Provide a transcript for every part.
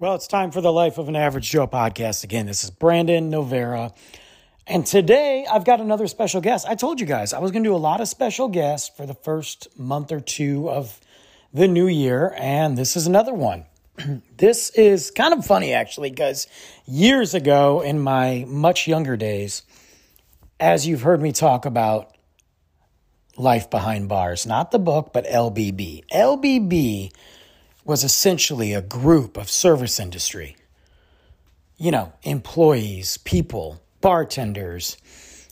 Well, it's time for the Life of an Average Joe podcast again. This is Brandon Novera. And today I've got another special guest. I told you guys I was going to do a lot of special guests for the first month or two of the new year, and this is another one. this is kind of funny actually, because years ago in my much younger days, as you've heard me talk about Life Behind Bars, not the book, but LBB. LBB was essentially a group of service industry. You know, employees, people, bartenders,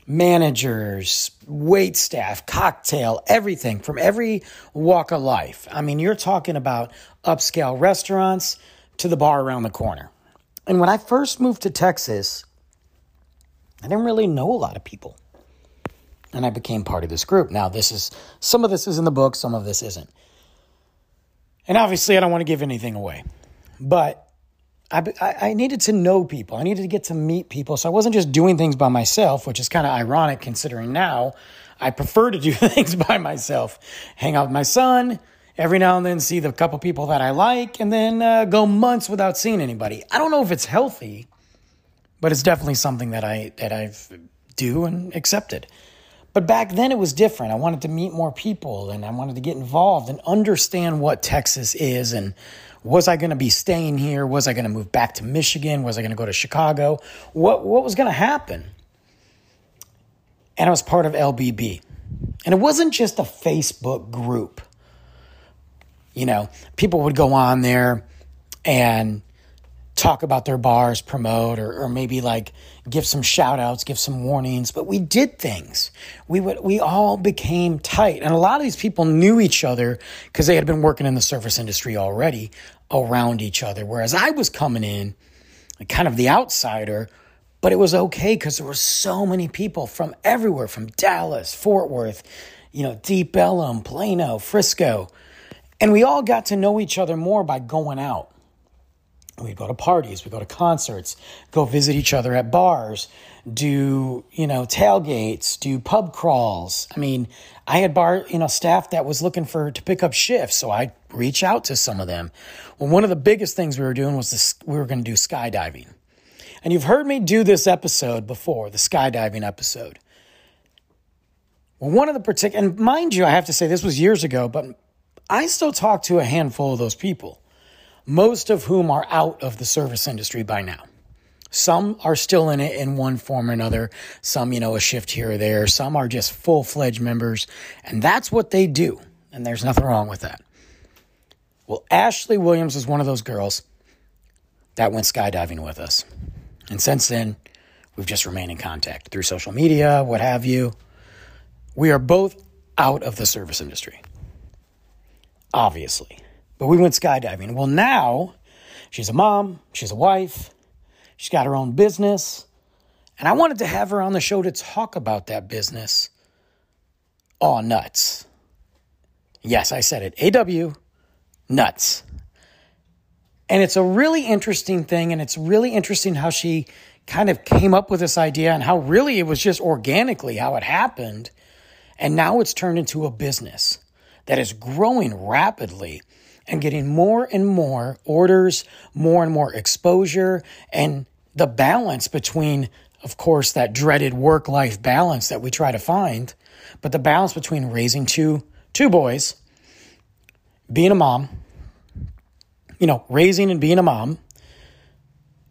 managers, wait staff, cocktail, everything from every walk of life. I mean, you're talking about upscale restaurants to the bar around the corner. And when I first moved to Texas, I didn't really know a lot of people. And I became part of this group. Now, this is some of this is in the book, some of this isn't. And obviously, I don't want to give anything away, but I, I, needed to know people. I needed to get to meet people. So I wasn't just doing things by myself, which is kind of ironic considering now I prefer to do things by myself. Hang out with my son, every now and then see the couple people that I like, and then uh, go months without seeing anybody. I don't know if it's healthy, but it's definitely something that I that I've do and accepted. But back then it was different. I wanted to meet more people and I wanted to get involved and understand what Texas is and was I going to be staying here? Was I going to move back to Michigan? Was I going to go to Chicago? What what was going to happen? And I was part of LBB. And it wasn't just a Facebook group. You know, people would go on there and talk about their bars, promote, or, or maybe like give some shout outs, give some warnings, but we did things. We would, we all became tight. And a lot of these people knew each other because they had been working in the service industry already around each other. Whereas I was coming in kind of the outsider, but it was okay because there were so many people from everywhere, from Dallas, Fort Worth, you know, Deep Ellum, Plano, Frisco. And we all got to know each other more by going out we go to parties, we'd go to concerts, go visit each other at bars, do, you know, tailgates, do pub crawls. I mean, I had bar, you know, staff that was looking for to pick up shifts, so I reach out to some of them. Well, one of the biggest things we were doing was this, we were going to do skydiving. And you've heard me do this episode before, the skydiving episode. Well, one of the particular, and mind you, I have to say this was years ago, but I still talk to a handful of those people most of whom are out of the service industry by now. Some are still in it in one form or another. Some, you know, a shift here or there. Some are just full fledged members. And that's what they do. And there's nothing wrong with that. Well, Ashlee Williams is one of those girls that went skydiving with us. And since then, we've just remained in contact through social media, what have you. We are both out of the service industry. Obviously. But we went skydiving. Well, now she's a mom, she's a wife, she's got her own business. And I wanted to have her on the show to talk about that business. Aw, nuts. Yes, I said it. AW, nuts. And it's a really interesting thing. And it's really interesting how she kind of came up with this idea and how really it was just organically how it happened. And now it's turned into a business that is growing rapidly and getting more and more orders, more and more exposure, and the balance between, of course, that dreaded work life balance that we try to find, but the balance between raising two, two boys, being a mom, you know, raising and being a mom,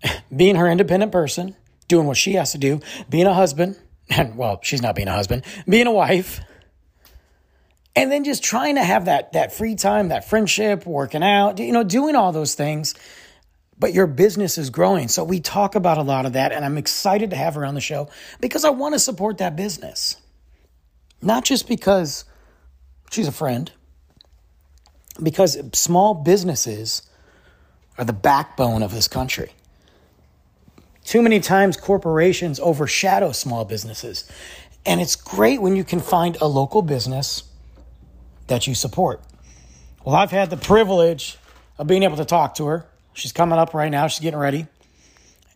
being her independent person, doing what she has to do, being a husband, and well, she's not being a husband, being a wife and then just trying to have that that free time, that friendship, working out, you know, doing all those things. But your business is growing. So we talk about a lot of that and I'm excited to have her on the show because I want to support that business. Not just because she's a friend, because small businesses are the backbone of this country. Too many times corporations overshadow small businesses. And it's great when you can find a local business that you support. Well, I've had the privilege of being able to talk to her. She's coming up right now, she's getting ready.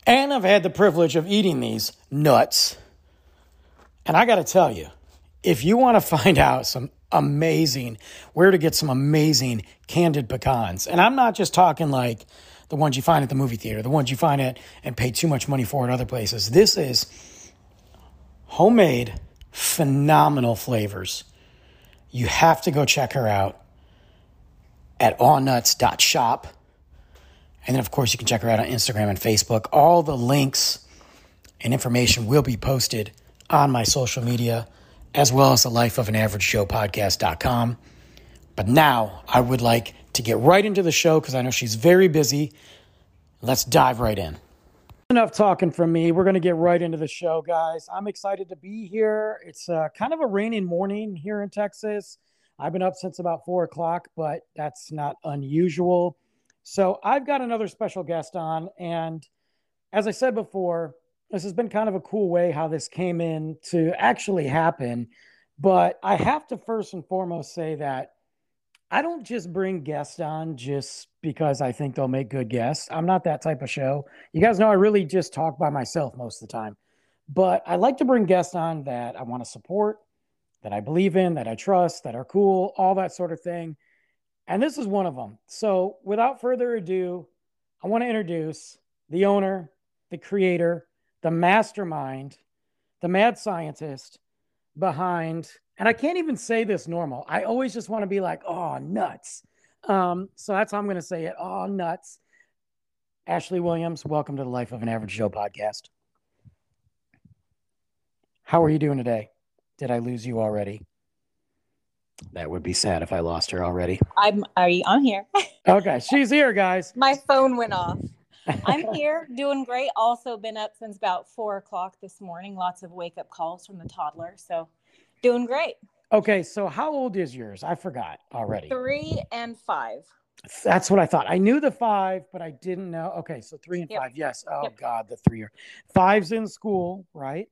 And I've had the privilege of eating these nuts. And I got to tell you, if you want to find out some amazing, where to get some amazing candied pecans, and I'm not just talking like the ones you find at the movie theater, the ones you find at and pay too much money for at other places. This is homemade, phenomenal flavors. You have to go check her out at awnuts.shop. And then, of course, you can check her out on Instagram and Facebook. All the links and information will be posted on my social media, as well as the Life of an Average Joe podcast.com. But now I would like to get right into the show because I know she's very busy. Let's dive right in. Enough talking from me. We're going to get right into the show, guys. I'm excited to be here. It's uh, kind of a rainy morning here in Texas. I've been up since about four o'clock, but that's not unusual. So I've got another special guest on. And as I said before, this has been kind of a cool way how this came in to actually happen. But I have to first and foremost say that I don't just bring guests on just because I think they'll make good guests. I'm not that type of show. You guys know I really just talk by myself most of the time. But I like to bring guests on that I want to support, that I believe in, that I trust, that are cool, all that sort of thing. And this is one of them. So without further ado, I want to introduce the owner, the creator, the mastermind, the mad scientist behind, and I can't even say this normal. I always just want to be like, oh, nuts. Um, so that's how I'm going to say it. Oh, nuts. Ashlee Williams, welcome to the Life of an Average Joe podcast. How are you doing today? Did I lose you already? That would be sad if I lost her already. I'm are you I'm here. okay, she's here, guys. My phone went off. I'm here doing great. Also been up since about four o'clock this morning. Lots of wake up calls from the toddler. So doing great. Okay, so how old is yours? I forgot already. Three and five. That's what I thought. I knew the five, but I didn't know. Okay, so three and yep. five. Yes. Oh yep. God, the three are Five's in school, right?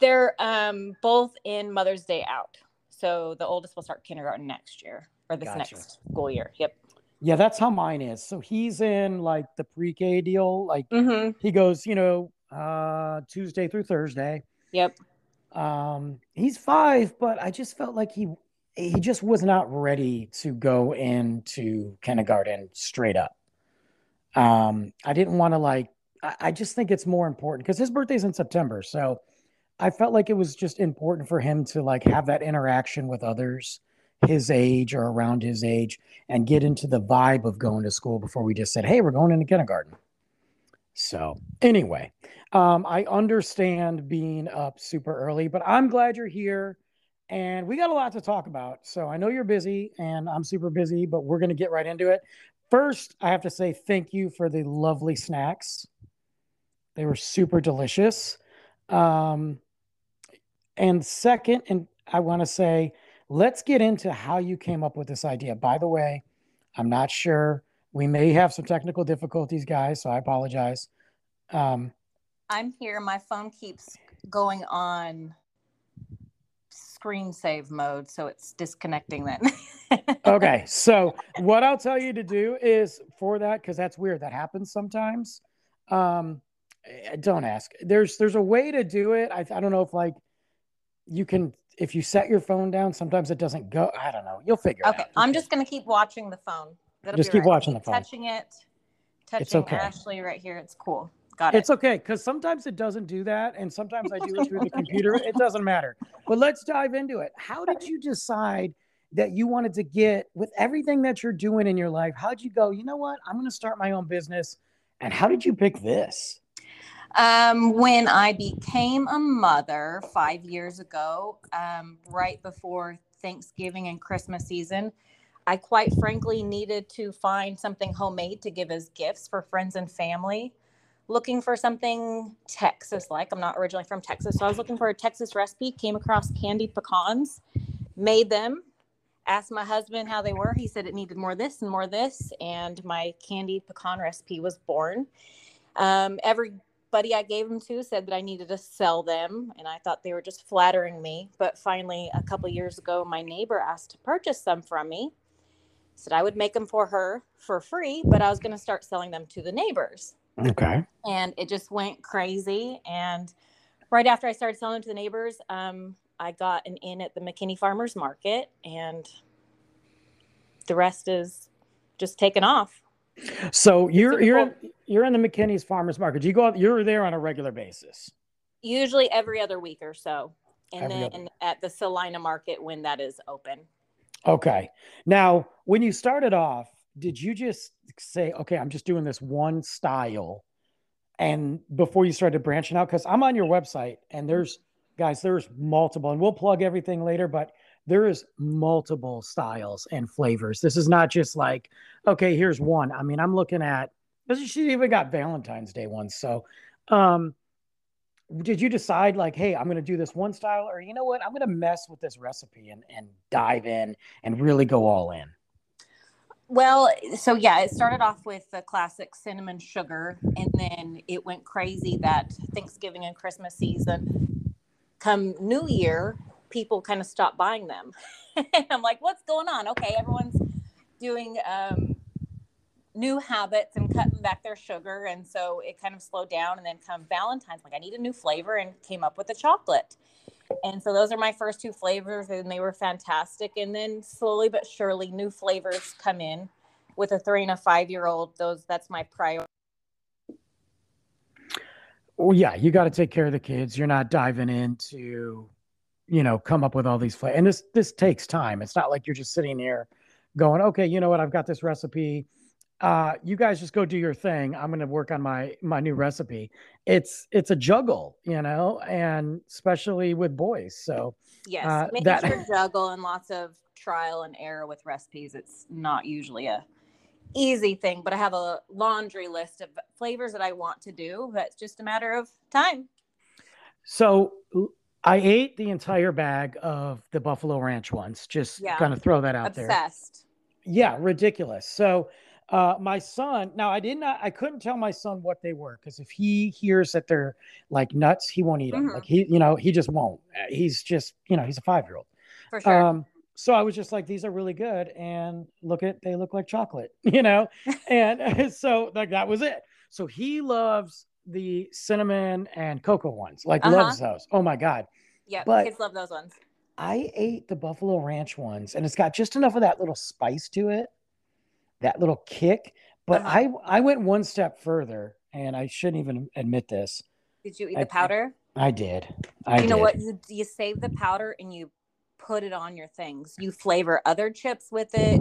They're um, both in Mother's Day out. So the oldest will start kindergarten next year or this gotcha. next school year. Yep. Yeah, that's how mine is. So he's in like the pre-K deal. Like mm-hmm. he goes, you know, uh Tuesday through Thursday. Yep. Um, he's five, but I just felt like he he just was not ready to go into kindergarten straight up. Um, I didn't want to like. I, I just think it's more important because his birthday's in September, so I felt like it was just important for him to like have that interaction with others his age or around his age and get into the vibe of going to school before we just said, "Hey, we're going into kindergarten." So, anyway, um, I understand being up super early, but I'm glad you're here and we got a lot to talk about. So, I know you're busy and I'm super busy, but we're going to get right into it. First, I have to say thank you for the lovely snacks. They were super delicious. Um, and second, and I want to say, let's get into how you came up with this idea. By the way, I'm not sure. We may have some technical difficulties, guys, so I apologize. Um, I'm here. My phone keeps going on screen save mode, so it's disconnecting then. okay. So, what I'll tell you to do is for that, because that's weird. That happens sometimes. Um, eh, don't ask. There's there's a way to do it. I, I don't know if like you can if you set your phone down, sometimes it doesn't go. I don't know. You'll figure okay, it out. Okay. I'm just going to keep watching the phone. That'll just keep right. watching the phone. Touching it, touching it's okay. Ashlee right here. It's cool. Got it. It's okay because sometimes it doesn't do that, and sometimes I do it through the computer. It doesn't matter. But let's dive into it. How did you decide that you wanted to get with everything that you're doing in your life? How'd you go? You know what? I'm going to start my own business. And how did you pick this? Um, when I became a mother five years ago, um, right before Thanksgiving and Christmas season, I quite frankly needed to find something homemade to give as gifts for friends and family. Looking for something Texas like. I'm not originally from Texas, so I was looking for a Texas recipe, came across candied pecans, made them, asked my husband how they were. He said it needed more this and more this, and my candied pecan recipe was born. Um, every buddy I gave them to said that I needed to sell them, and I thought they were just flattering me. But finally, a couple years ago, my neighbor asked to purchase some from me. Said I would make them for her for free, but I was going to start selling them to the neighbors. Okay. And it just went crazy. And right after I started selling them to the neighbors, um, I got an in at the McKinney Farmers Market, and the rest is just taken off. So you're you're in, you're in the McKinney's Farmers Market. You go out, you're there on a regular basis. Usually every other week or so, and every then at the Celina Market when that is open. Okay. Now, when you started off, did you just say, "Okay, I'm just doing this one style," and before you started branching out? Because I'm on your website, and there's guys, there's multiple, and we'll plug everything later, but there is multiple styles and flavors. This is not just like, okay, here's one. I mean, I'm looking at she even got Valentine's Day ones. So um did you decide like, hey, I'm gonna do this one style, or you know what, I'm gonna mess with this recipe and, and dive in and really go all in? Well, so yeah, it started off with the classic cinnamon sugar, and then it went crazy that Thanksgiving and Christmas season. Come New Year, people kind of stopped buying them. and I'm like, what's going on? Okay, everyone's doing um, new habits and cutting back their sugar. And so it kind of slowed down. And then come Valentine's, like, I need a new flavor and came up with the chocolate. And so those are my first two flavors, and they were fantastic. And then slowly but surely, new flavors come in with a three and a five year old. Those that's my priority. Well, yeah, you got to take care of the kids. You're not diving into you know come up with all these flavors and this this takes time. It's not like you're just sitting here going okay you know what? I've got this recipe. Uh you guys just go do your thing. I'm going to work on my my new recipe. It's it's a juggle you know and especially with boys. So yes uh, making that... sure juggle and lots of trial and error with recipes. It's not usually a easy thing but i have a laundry list of flavors that i want to do but it's just a matter of time. So I ate the entire bag of the Buffalo Ranch ones. Just yeah. kind of throw that out Obsessed. there. Obsessed. Yeah, ridiculous. So uh, my son, now I did not, I couldn't tell my son what they were because if he hears that they're like nuts, he won't eat them. Mm-hmm. Like he, you know, he just won't. He's just, you know, he's a five year old. For sure. Um, so I was just like, these are really good, and look at they look like chocolate, you know, and so like that was it. So he loves the cinnamon and cocoa ones, like uh-huh. loves those. Oh my god! Yeah, but kids love those ones. I ate the Buffalo Ranch ones, and it's got just enough of that little spice to it, that little kick. But uh-huh. I I went one step further, and I shouldn't even admit this. Did you eat I, the powder? I did. I you know what? You you save the powder and you put it on your things. You flavor other chips with it.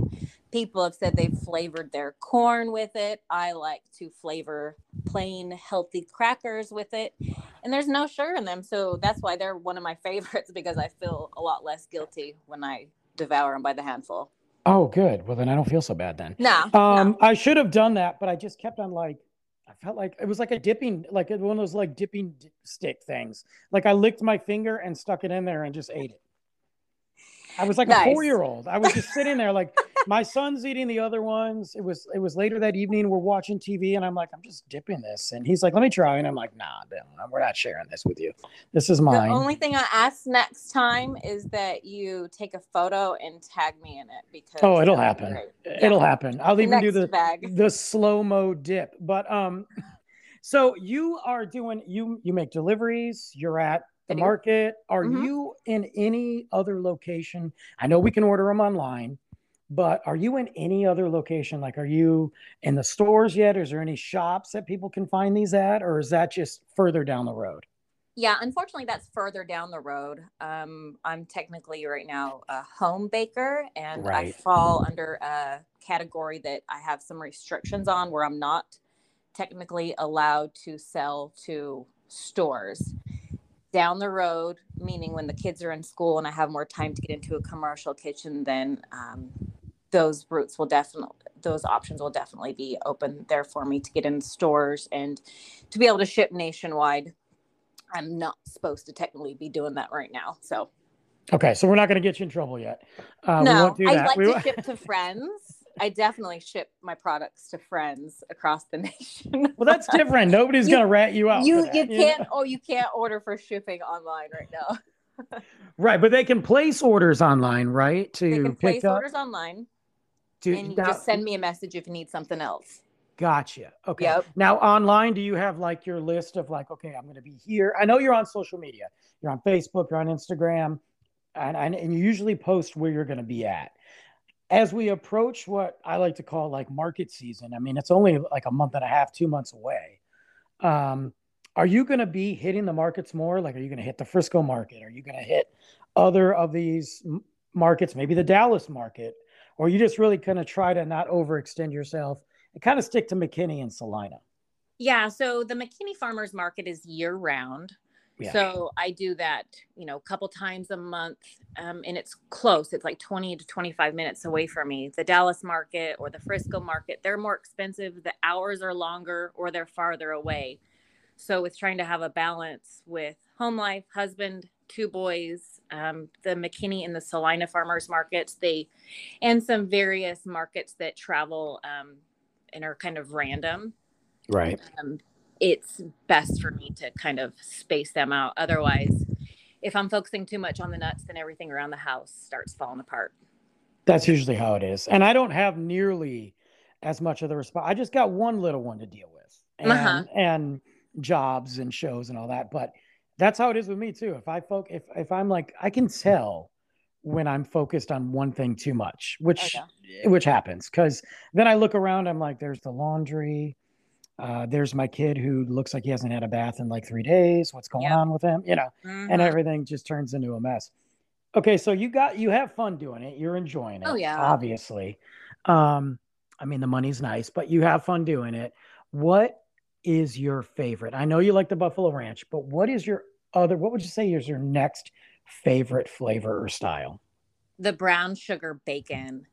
People have said they've flavored their corn with it. I like to flavor plain healthy crackers with it. And there's no sugar in them. So that's why they're one of my favorites because I feel a lot less guilty when I devour them by the handful. Oh, good. Well, then I don't feel so bad then. No. Um, no. I should have done that, but I just kept on like, I felt like it was like a dipping, like one of those like dipping stick things. Like I licked my finger and stuck it in there and just ate it. I was like nice. a four year old. I was just sitting there like my son's eating the other ones. It was it was later that evening. We're watching TV, and I'm like, I'm just dipping this, and he's like, Let me try, and I'm like, Nah, ben, we're not sharing this with you. This is mine. The only thing I ask next time is that you take a photo and tag me in it because oh, it'll happen. Yeah. It'll happen. I'll even next do the bag. the slow mo dip. But um, so you are doing you you make deliveries. You're at the market. Are mm-hmm. you in any other location? I know we can order them online, but are you in any other location? Like, are you in the stores yet? Is there any shops that people can find these at, or is that just further down the road? Yeah, unfortunately, that's further down the road. Um, I'm technically right now a home baker, and right. I fall under a category that I have some restrictions on where I'm not technically allowed to sell to stores down the road, meaning when the kids are in school and I have more time to get into a commercial kitchen, then um, those routes will definitely, those options will definitely be open there for me to get in stores and to be able to ship nationwide. I'm not supposed to technically be doing that right now. So, okay, so we're not going to get you in trouble yet. Uh, no, I like we to ship to friends. I definitely ship my products to friends across the nation. well, that's different. Nobody's gonna rat you out. You you can't. Oh, you can't order for shipping online right now. right, but they can place orders online, right? To they can place up? orders online. To, and you now, just send me a message if you need something else. Gotcha. Okay. Yep. Now online, do you have like your list of like, okay, I'm going to be here. I know you're on social media. You're on Facebook. You're on Instagram, and and, and you usually post where you're going to be at as we approach what I like to call like market season, I mean, it's only like a month and a half, two months away. Um, are you going to be hitting the markets more? Like, are you going to hit the Frisco market? Are you going to hit other of these markets, maybe the Dallas market? Or you just really kind of try to not overextend yourself and kind of stick to McKinney and Celina? Yeah. So the McKinney Farmers Market is year round. Yeah. So I do that, you know, a couple times a month, um, and it's close. It's like 20 to 25 minutes away from me. The Dallas market or the Frisco market, they're more expensive. The hours are longer or they're farther away. So with trying to have a balance with home life, husband, two boys, um, the McKinney and the Celina farmers markets, they, and some various markets that travel um, and are kind of random. Right. Um, it's best for me to kind of space them out. Otherwise, if I'm focusing too much on the nuts, then everything around the house starts falling apart. That's usually how it is. And I don't have nearly as much of the response. I just got one little one to deal with and, uh-huh. and jobs and shows and all that. But that's how it is with me too. If I folk, if, if I'm like, I can tell when I'm focused on one thing too much, which, okay. which happens. Cause then I look around, I'm like, there's the laundry, uh, there's my kid who looks like he hasn't had a bath in like three days. What's going yep. on with him? You know, mm-hmm. and everything just turns into a mess. Okay, so you got you have fun doing it. You're enjoying it. Oh yeah, obviously. Um, I mean the money's nice, but you have fun doing it. What is your favorite? I know you like the Buffalo Ranch, but what is your other? What would you say is your next favorite flavor or style? The brown sugar bacon.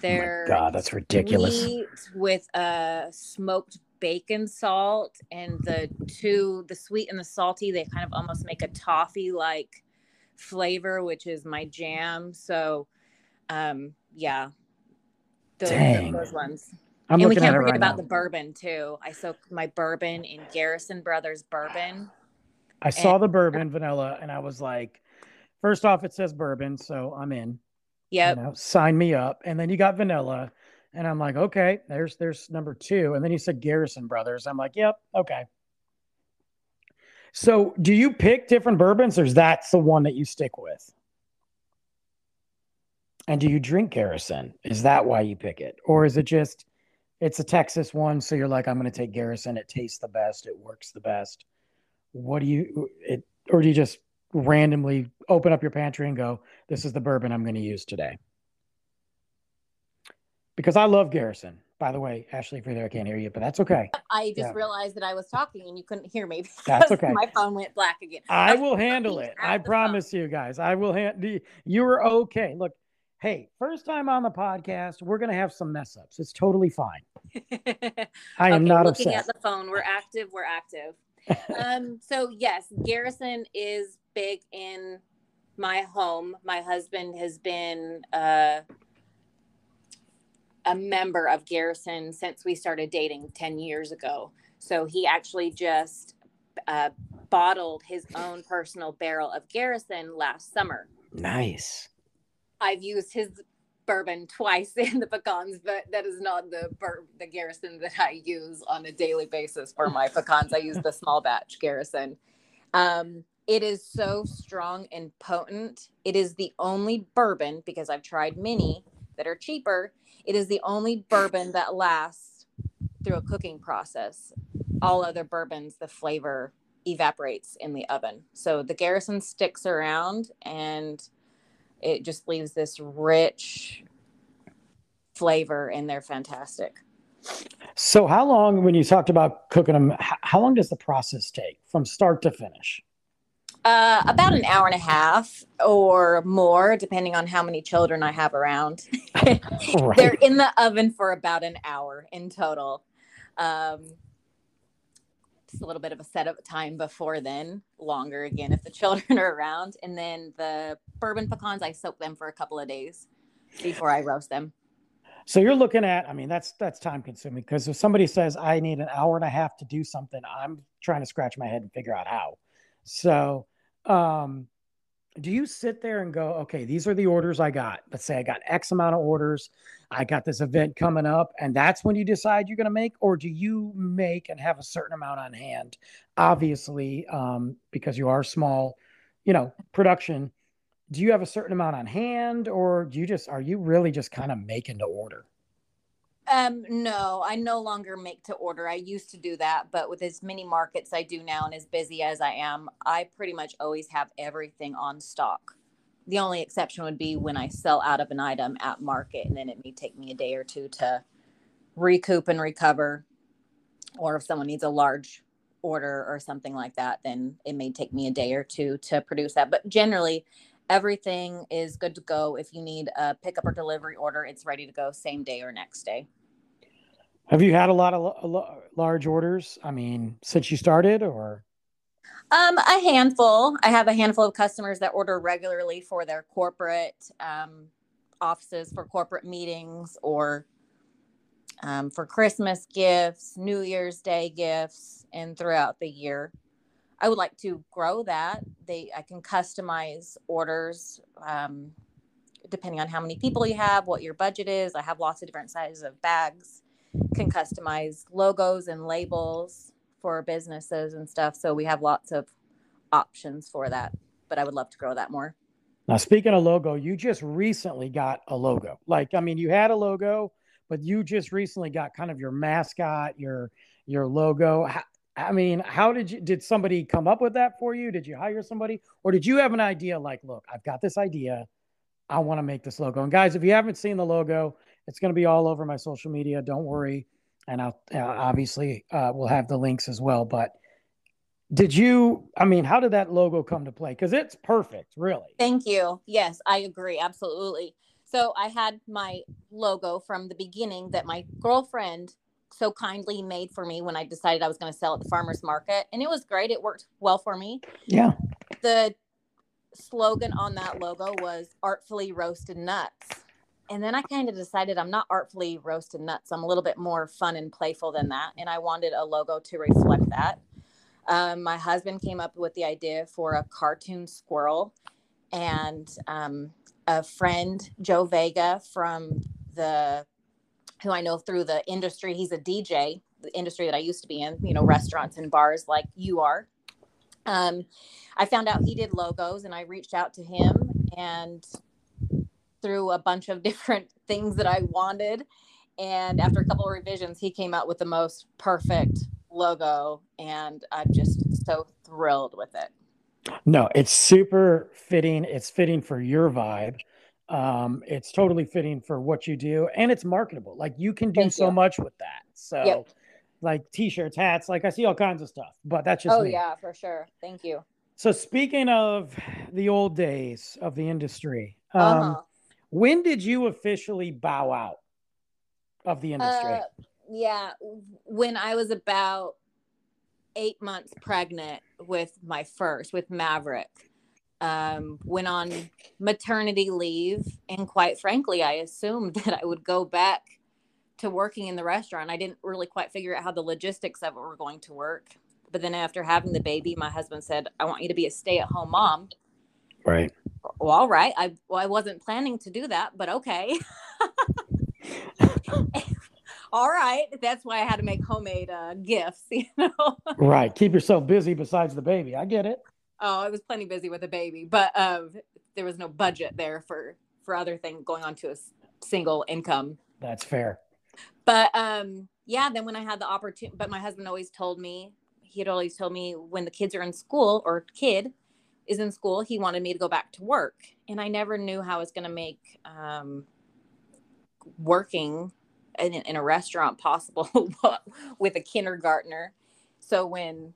They're oh God, that's ridiculous. with a smoked bacon salt and the two the sweet and the salty they kind of almost make a toffee like flavor which is my jam so um yeah those, Dang. those ones I'm and we can't forget right about now. the bourbon too i soak my bourbon in garrison brothers bourbon i saw the bourbon vanilla and i was like first off it says bourbon so i'm in yeah you know, sign me up and then you got vanilla and I'm like, okay, there's there's number two. And then you said Garrison Brothers. I'm like, yep, okay. So do you pick different bourbons or is that the one that you stick with? And do you drink Garrison? Is that why you pick it? Or is it just it's a Texas one, so you're like, I'm gonna take Garrison, it tastes the best, it works the best. What do you it or do you just randomly open up your pantry and go, This is the bourbon I'm gonna use today? because I love Garrison. By the way, Ashlee, if you're there, I can't hear you, but that's okay. I just yeah. realized that I was talking and you couldn't hear me. That's okay. My phone went black again. I, will handle it. I promise phone. you guys. I will handle. You're okay. Look, hey, first time on the podcast, we're gonna have some mess ups. It's totally fine. I am okay, not looking at the phone. We're active. We're active. um. So yes, Garrison is big in my home. My husband has been uh a member of Garrison since we started dating 10 years ago. So he actually just uh, bottled his own personal barrel of Garrison last summer. Nice. I've used his bourbon twice in the pecans, but that is not the bur- the Garrison that I use on a daily basis for my pecans. I use the small batch Garrison. Um, it is so strong and potent. It is the only bourbon because I've tried many that are cheaper it is the only bourbon that lasts through a cooking process. All other bourbons, the flavor evaporates in the oven. So the Garrison sticks around and it just leaves this rich flavor and they're fantastic. So how long when you talked about cooking them how long does the process take from start to finish? Uh, about an hour and a half or more, depending on how many children I have around. right. They're in the oven for about an hour in total. Um, a little bit of a setup time before then, longer again if the children are around. And then the bourbon pecans, I soak them for a couple of days before I roast them. So you're looking at, I mean, that's that's time consuming because if somebody says I need an hour and a half to do something, I'm trying to scratch my head and figure out how. So um, do you sit there and go, okay, these are the orders I got? Let's say I got X amount of orders. I got this event coming up, and that's when you decide you're going to make, or do you make and have a certain amount on hand? Obviously, um, because you are small, you know, production. do you have a certain amount on hand or do you just are you really just kind of making to order? Um, no, I no longer make to order. I used to do that, but with as many markets I do now and as busy as I am, I pretty much always have everything on stock. The only exception would be when I sell out of an item at market, and then it may take me a day or two to recoup and recover. Or if someone needs a large order or something like that, then it may take me a day or two to produce that. But generally, everything is good to go. If you need a pickup or delivery order, it's ready to go same day or next day. Have you had a lot of large orders? I mean, since you started, or um, a handful. I have a handful of customers that order regularly for their corporate um, offices, for corporate meetings, or um, for Christmas gifts, New Year's Day gifts, and throughout the year. I would like to grow that. They I can customize orders um, depending on how many people you have, what your budget is. I have lots of different sizes of bags. Can customize logos and labels for businesses and stuff. So we have lots of options for that. But I would love to grow that more. Now, speaking of logo, you just recently got a logo. Like, I mean, you had a logo, but you just recently got kind of your mascot, your your logo. I mean, how did you did somebody come up with that for you? Did you hire somebody or did you have an idea like, look, I've got this idea. I want to make this logo. And guys, if you haven't seen the logo, it's going to be all over my social media. Don't worry. And I'll uh, obviously uh, we'll have the links as well. But did you, I mean, how did that logo come to play? Because it's perfect, really. Thank you. Yes, I agree. Absolutely. So I had my logo from the beginning that my girlfriend so kindly made for me when I decided I was going to sell at the farmers market. And it was great. It worked well for me. Yeah. The slogan on that logo was artfully roasted nuts. And then I kind of decided I'm not artfully roasted nuts. I'm a little bit more fun and playful than that. And I wanted a logo to reflect that. Um, my husband came up with the idea for a cartoon squirrel. And um, a friend, Joe Vega from the who I know through the industry. He's a DJ, the industry that I used to be in, you know, restaurants and bars like you are. Um, I found out he did logos and I reached out to him and through a bunch of different things that I wanted. And after a couple of revisions, he came out with the most perfect logo. And I'm just so thrilled with it. No, it's super fitting. It's fitting for your vibe. Um, it's totally fitting for what you do and it's marketable. Like you can do Thank so you. much with that. So yep. like t-shirts, hats, like I see all kinds of stuff, but that's just Oh me. yeah, for sure. Thank you. So speaking of the old days of the industry, um, uh-huh. When did you officially bow out of the industry? Uh, yeah, when I was about eight months pregnant with my first, with Maverick um, went on maternity leave. And quite frankly, I assumed that I would go back to working in the restaurant. I didn't really quite figure out how the logistics of it were going to work. But then after having the baby, my husband said, I want you to be a stay at home mom. Right. Well, all right. I, well, I wasn't planning to do that, but okay. all right. That's why I had to make homemade uh, gifts, you know? right. Keep yourself busy besides the baby. I get it. Oh, I was plenty busy with a baby, but um, there was no budget there for for other thing going on to a single income. That's fair. But um, yeah, then when I had the opportunity, but my husband always told me he had always told me when the kids are in school or kid is in school, he wanted me to go back to work, and I never knew how I was going to make um, working in, in a restaurant possible with a kindergartner. So when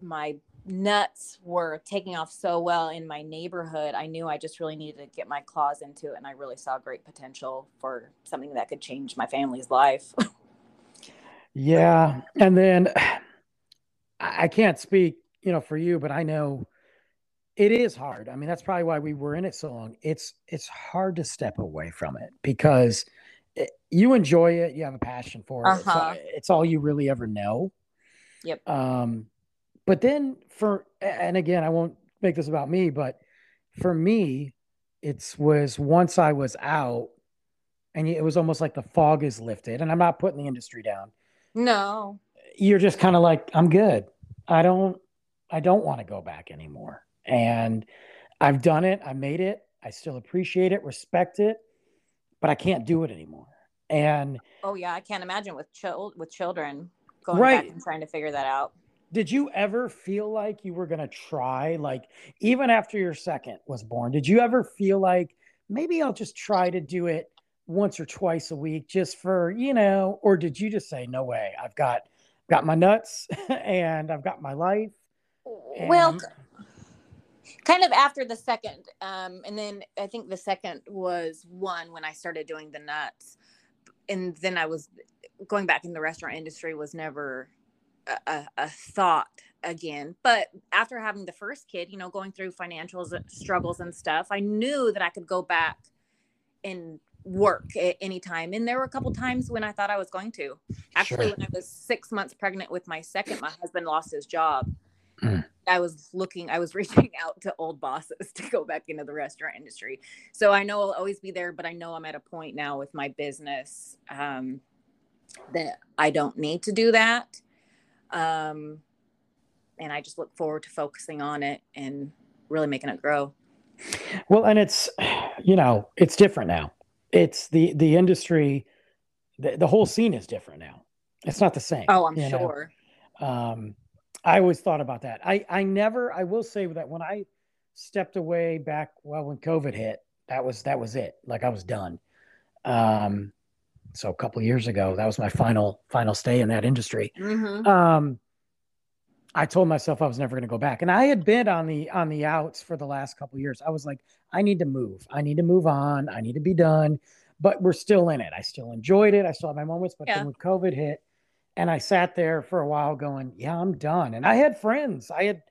my nuts were taking off so well in my neighborhood, I knew I just really needed to get my claws into it. And I really saw great potential for something that could change my family's life. yeah. And then I can't speak, you know, for you, but I know it is hard. I mean, that's probably why we were in it so long. It's it's hard to step away from it because it, you enjoy it, you have a passion for it. Uh-huh. It's, it's all you really ever know. Yep. Um, but then for and again, I won't make this about me, but for me, it was once I was out and it was almost like the fog is lifted. And I'm not putting the industry down. No. You're just kind of like, I'm good. I don't I don't want to go back anymore. And I've done it. I made it. I still appreciate it, respect it, but I can't do it anymore. And oh yeah, I can't imagine with child with children going right. back and trying to figure that out. Did you ever feel like you were gonna try, like even after your second was born? Did you ever feel like maybe I'll just try to do it once or twice a week, just for you know? Or did you just say no way? I've got got my nuts and I've got my life. Well, kind of after the second um, and then i think the second was one when i started doing the nuts. And then i was going back in the restaurant industry was never a, a, a thought again. But after having the first kid you know going through financial struggles and stuff i knew that i could go back and work at any time and there were a couple times when i thought i was going to. Actually sure. when i was six months pregnant with my second my husband lost his job. Mm. I was looking, I was reaching out to old bosses to go back into the restaurant industry. So I know I'll always be there, but I know I'm at a point now with my business um, that I don't need to do that. Um, and I just look forward to focusing on it and really making it grow. Well, and it's, you know, it's different now. It's the, the industry, the, the whole scene is different now. It's not the same. Oh, I'm sure. Know? Um, I always thought about that. I I never. I will say that when I stepped away back, well, when COVID hit, that was that was it. Like I was done. Um, so a couple years ago, that was my final final stay in that industry. Mm-hmm. Um, I told myself I was never going to go back, and I had been on the on the outs for the last couple years. I was like, I need to move. I need to move on. I need to be done. But we're still in it. I still enjoyed it. I still have my moments. But yeah. then when COVID hit, and I sat there for a while going, yeah, I'm done. And I had friends, I had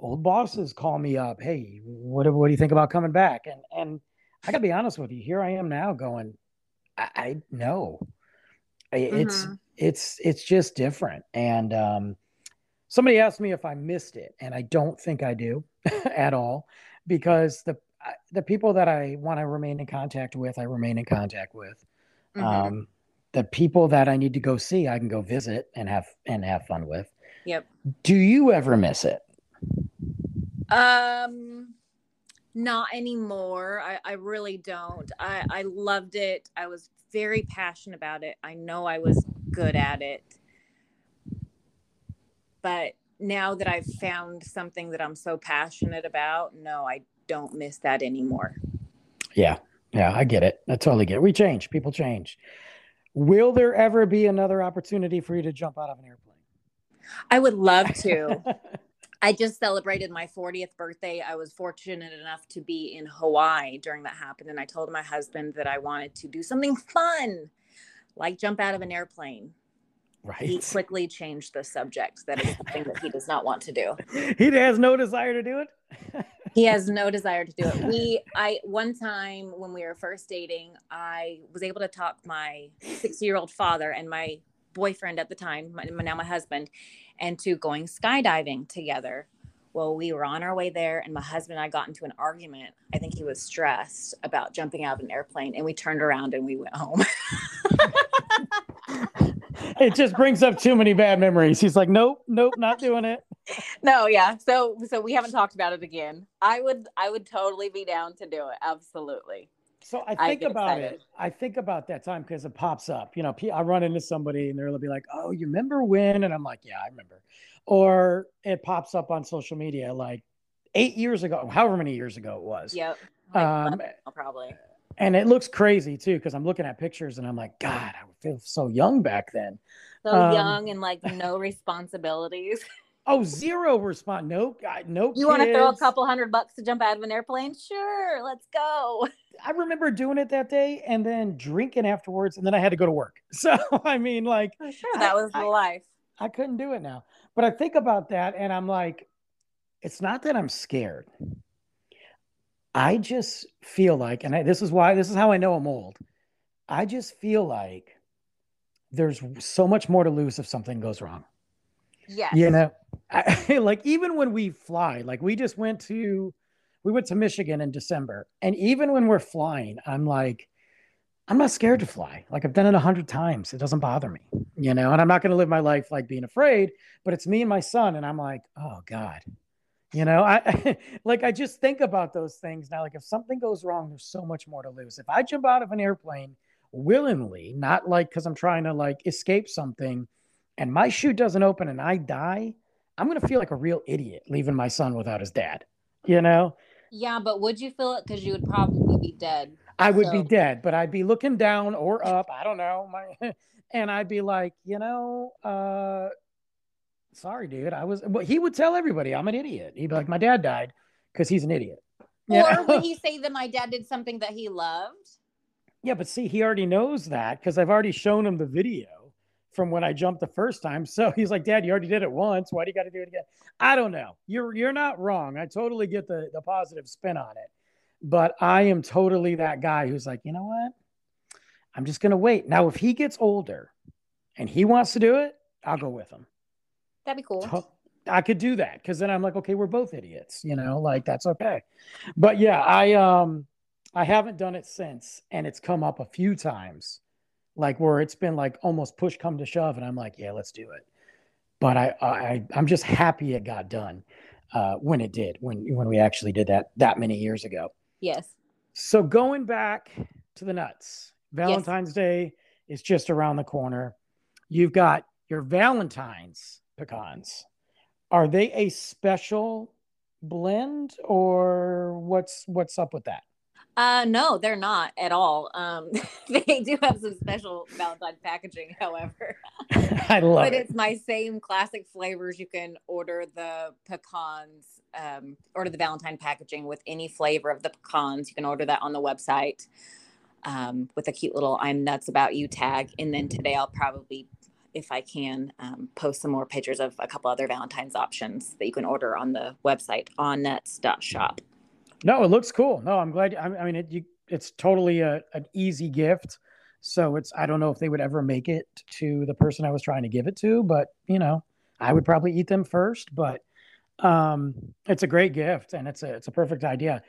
old bosses call me up. Hey, what, what do you think about coming back? And, and I gotta be honest with you, here I am now going, I, I know it's, mm-hmm. it's, it's just different. And, um, somebody asked me if I missed it and I don't think I do at all because the, the people that I want to remain in contact with, I remain in contact with. Mm-hmm. Um, the people that I need to go see, I can go visit and have and have fun with. Yep. Do you ever miss it? Um not anymore. I, I really don't. I, I loved it. I was very passionate about it. I know I was good at it. But now that I've found something that I'm so passionate about, no, I don't miss that anymore. Yeah. Yeah, I get it. I totally get it. We change. People change. Will there ever be another opportunity for you to jump out of an airplane? I would love to. I just celebrated my 40th birthday. I was fortunate enough to be in Hawaii during that happened. And I told my husband that I wanted to do something fun, like jump out of an airplane. Right. He quickly changed the subject. That is something that he does not want to do. He has no desire to do it. he has no desire to do it. We, I, one time when we were first dating, I was able to talk my six-year-old father and my boyfriend at the time, my, now my husband, into going skydiving together. Well, we were on our way there, and my husband and I got into an argument. I think he was stressed about jumping out of an airplane, and we turned around and we went home. it just brings up too many bad memories. He's like, nope, nope, not doing it. No, yeah. So so we haven't talked about it again. I would I would totally be down to do it. Absolutely. So I think I about excited. it. I think about that time because it pops up. You know, I run into somebody and they'll be like, "Oh, you remember when?" And I'm like, "Yeah, I remember." Or it pops up on social media like eight years ago, however many years ago it was. Yep. Like um, probably and it looks crazy too because I'm looking at pictures and I'm like, God, I feel so young back then. So um, young and like no responsibilities. Oh, zero response. No, no. You want to throw a couple hundred bucks to jump out of an airplane? Sure, let's go. I remember doing it that day and then drinking afterwards, and then I had to go to work. So I mean, like, oh, sure, that was I, the life. I, I couldn't do it now, but I think about that, and I'm like, it's not that I'm scared. I just feel like, and I, this is why, this is how I know I'm old. I just feel like there's so much more to lose if something goes wrong. Yeah. You know, I, like even when we fly, like we just went to, we went to Michigan in December. And even when we're flying, I'm like, I'm not scared to fly. Like I've done it a hundred times. It doesn't bother me, you know, and I'm not going to live my life like being afraid, but it's me and my son. And I'm like, oh God, You know, I like I just think about those things now. Like if something goes wrong, there's so much more to lose. If I jump out of an airplane willingly, not like because I'm trying to like escape something, and my chute doesn't open and I die, I'm gonna feel like a real idiot leaving my son without his dad. You know? Yeah, but would you feel it? Because you would probably be dead. I would so. be dead, but I'd be looking down or up. I don't know. My, and I'd be like, you know, uh, sorry, dude. I was, but he would tell everybody I'm an idiot. He'd be like, my dad died because he's an idiot. Or yeah. would he say that my dad did something that he loved? Yeah, but see, he already knows that because I've already shown him the video from when I jumped the first time. So he's like, Dad, you already did it once. Why do you got to do it again? I don't know. You're you're not wrong. I totally get the the positive spin on it. But I am totally that guy who's like, you know what? I'm just gonna wait. Now, if he gets older and he wants to do it, I'll go with him. That'd be cool. I could do that because then I'm like, okay, we're both idiots, you know, like that's okay. But yeah, I um I haven't done it since, and it's come up a few times, like where it's been like almost push come to shove, and I'm like, yeah, let's do it. But I I I'm just happy it got done uh, when it did, when when we actually did that that many years ago. Yes. So going back to the nuts, Valentine's yes. Day is just around the corner. You've got your Valentine's pecans. Are they a special blend or what's what's up with that? Uh, no, they're not at all. Um, they do have some special Valentine packaging, however. I love but it. it's my same classic flavors. You can order the pecans, um, order the Valentine packaging with any flavor of the pecans. You can order that on the website um, with a cute little "I'm nuts about you" tag. And then today I'll probably, if I can, um, post some more pictures of a couple other Valentine's options that you can order on the website awnuts.shop. No, it looks cool. No, I'm glad. I, I mean, it, you, it's totally a, an easy gift. So it's, I don't know if they would ever make it to the person I was trying to give it to, but you know, I would probably eat them first, but um, it's a great gift and it's a, it's a perfect idea.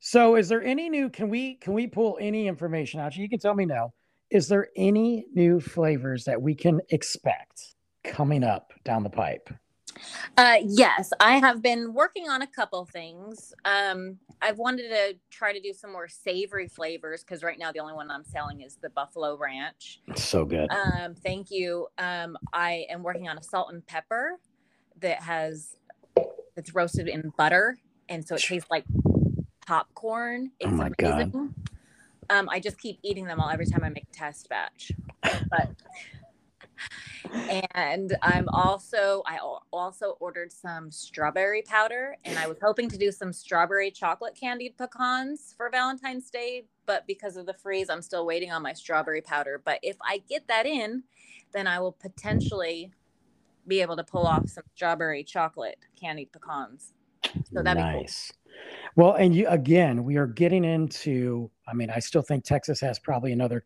So is there any new, can we, can we pull any information out? You can tell me now, is there any new flavors that we can expect coming up down the pipe? Uh, yes, I have been working on a couple things. Um, I've wanted to try to do some more savory flavors because right now the only one I'm selling is the Buffalo Ranch. so good. Um, thank you. Um, I am working on a salt and pepper that has it's roasted in butter, and so it tastes like popcorn. It's oh my amazing. god! Um, I just keep eating them all every time I make a test batch, but and I'm also I also ordered some strawberry powder and I was hoping to do some strawberry chocolate candied pecans for Valentine's Day, but because of the freeze, I'm still waiting on my strawberry powder. But if I get that in, then I will potentially be able to pull off some strawberry chocolate candied pecans. So that'd nice. be cool. Well, and you again, we are getting into. I mean, I still think Texas has probably another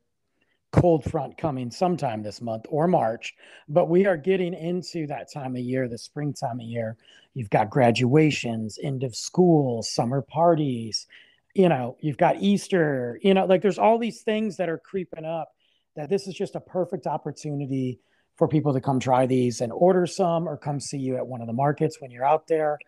cold front coming sometime this month or March, but we are getting into that time of year, the springtime of year. You've got graduations, end of school, summer parties, you know, you've got Easter, you know, like there's all these things that are creeping up that this is just a perfect opportunity for people to come try these and order some or come see you at one of the markets when you're out there.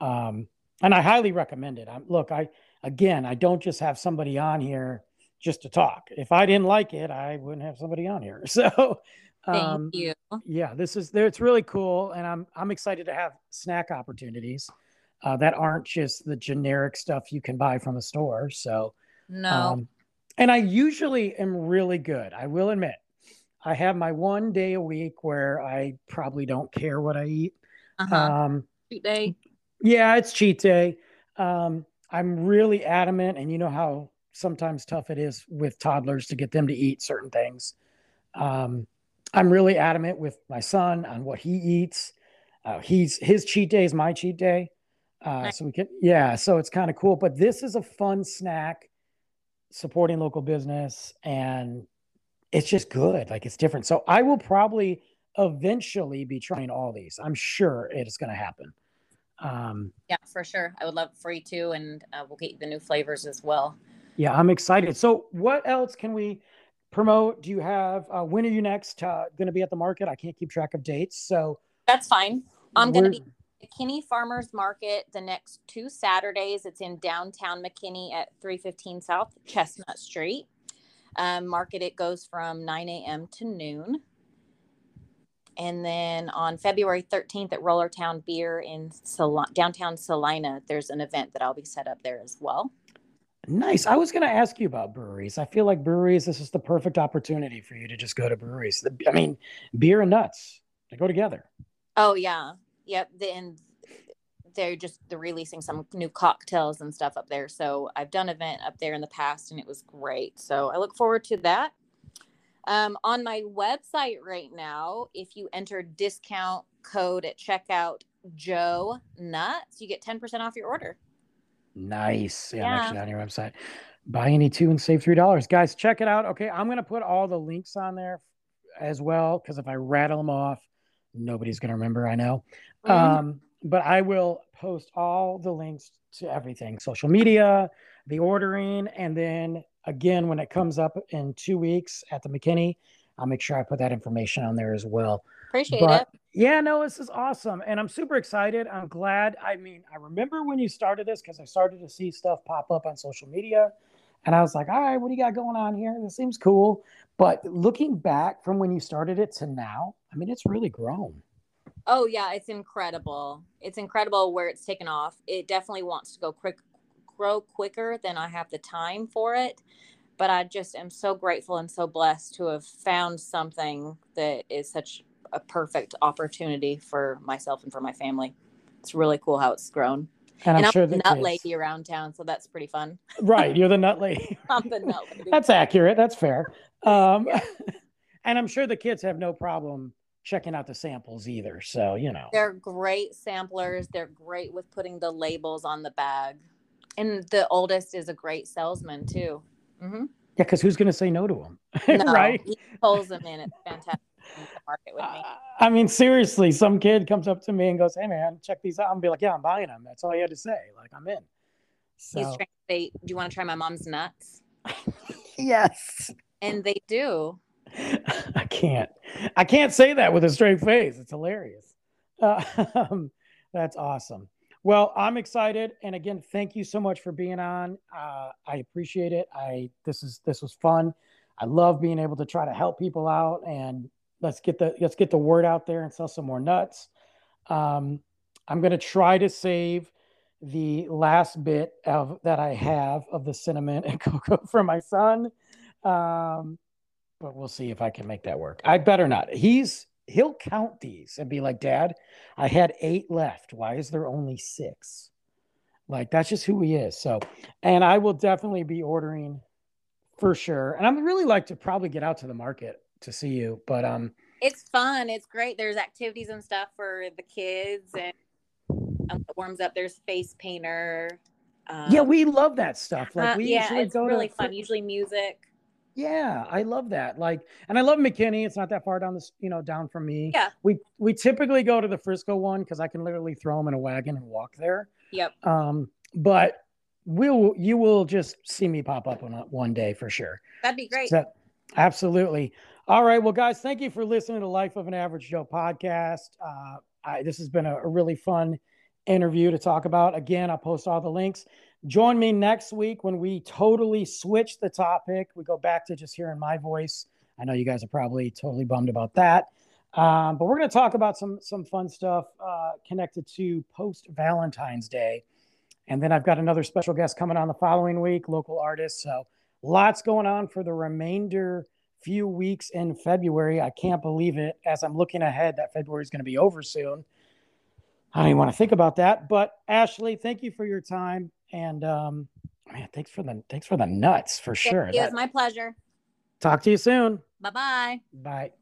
Um, and I highly recommend it. I'm, look, I, again, I don't just have somebody on here just to talk. If I didn't like it, I wouldn't have somebody on here. So, um, thank you. Yeah, this is there. it's really cool, and I'm I'm excited to have snack opportunities uh, that aren't just the generic stuff you can buy from a store. So, no. Um, and I usually am really good. I will admit, I have my one day a week where I probably don't care what I eat. Uh-huh. Um, cheat day. Yeah, it's cheat day. Um, I'm really adamant, and you know how sometimes tough it is with toddlers to get them to eat certain things. Um, I'm really adamant with my son on what he eats. Uh, he's his cheat day is my cheat day. Uh, so we can, yeah, so it's kind of cool. But this is a fun snack supporting local business and it's just good. Like it's different. So I will probably eventually be trying all these. I'm sure it is going to happen. Um, yeah, for sure. I would love for you too. And uh, we'll get you the new flavors as well. Yeah, I'm excited. So, what else can we promote? Do you have uh, when are you next uh, going to be at the market? I can't keep track of dates. So that's fine. I'm going to be McKinney Farmers Market the next two Saturdays. It's in downtown McKinney at 315 South Chestnut Street. Um, market it goes from 9 a.m. to noon. And then on February 13th at Rollertown Beer in downtown Celina, there's an event that I'll be set up there as well. Nice. I was going to ask you about breweries. I feel like breweries, this is the perfect opportunity for you to just go to breweries. I mean, beer and nuts, they go together. Oh, yeah. Yep. And they're just they're releasing some new cocktails and stuff up there. So I've done event up there in the past and it was great. So I look forward to that. Um, on my website right now, if you enter discount code at checkout Joe Nuts, you get 10% off your order. Nice. Yeah, yeah. I'm actually on your website. Buy any two and save three dollars. Guys, check it out. Okay, I'm gonna put all the links on there as well because if I rattle them off, nobody's gonna remember. I know. Mm-hmm. Um, but I will post all the links to everything social media, the ordering, and then again, when it comes up in two weeks at the McKinney, I'll make sure I put that information on there as well. Appreciate but, it. Yeah, no, this is awesome. And I'm super excited. I'm glad. I mean, I remember when you started this because I started to see stuff pop up on social media. And I was like, all right, what do you got going on here? This seems cool. But looking back from when you started it to now, I mean, it's really grown. Oh yeah, it's incredible. It's incredible where it's taken off. It definitely wants to go quick grow quicker than I have the time for it. But I just am so grateful and so blessed to have found something that is such a perfect opportunity for myself and for my family. It's really cool how it's grown. And, I'm, I'm sure the nut kids... lady around town, so that's pretty fun. Right, you're the nut lady. I'm the nut lady. that's accurate. That's fair. Um, and I'm sure the kids have no problem checking out the samples either. So, you know, they're great samplers. They're great with putting the labels on the bag. And the oldest is a great salesman too. Mm-hmm. Yeah, because who's going to say no to him? No, right? He pulls them in. It's fantastic. Market with me. Uh, I mean, seriously, some kid comes up to me and goes, "Hey, man, check these out." I'm be like, "Yeah, I'm buying them." That's all he had to say. Like, I'm in. So. He's trying to say, "Do you want to try my mom's nuts?" yes. And they do. I can't. I can't say that with a straight face. It's hilarious. Uh, that's awesome. Well, I'm excited, and again, thank you so much for being on. Uh, I appreciate it. I this is this was fun. I love being able to try to help people out, and let's get the let's get the word out there and sell some more nuts. Um, I'm going to try to save the last bit of that I have of the cinnamon and cocoa for my son. Um, but we'll see if I can make that work. I better not. He's he'll count these and be like, Dad, I had eight left. Why is there only six? Like that's just who he is. So, and I will definitely be ordering for sure. And I'm really like to probably get out to the market to see you, but um, it's fun. It's great. There's activities and stuff for the kids, and um, it warms up. There's face painter. Um, yeah, we love that stuff. Like uh, we yeah, usually it's go really to, fun. Usually music. Yeah, I love that. Like, and I love McKinney. It's not that far down this, you know, down from me. Yeah. We we typically go to the Frisco one because I can literally throw them in a wagon and walk there. Yep. Um, but we'll you will just see me pop up on one day for sure. That'd be great. So, absolutely. All right. Well, guys, thank you for listening to Life of an Average Joe podcast. Uh, I, this has been a, a really fun interview to talk about. Again, I'll post all the links. Join me next week when we totally switch the topic. We go back to just hearing my voice. I know you guys are probably totally bummed about that. Um, but we're going to talk about some some fun stuff uh, connected to post Valentine's Day, and then I've got another special guest coming on the following week, local artist. So lots going on for the remainder few weeks in February. I can't believe it. As I'm looking ahead, that February is going to be over soon. I don't even want to think about that. But Ashlee, thank you for your time. And um, man, thanks for the thanks for the nuts for sure. It was my pleasure. Talk to you soon. Bye-bye. Bye.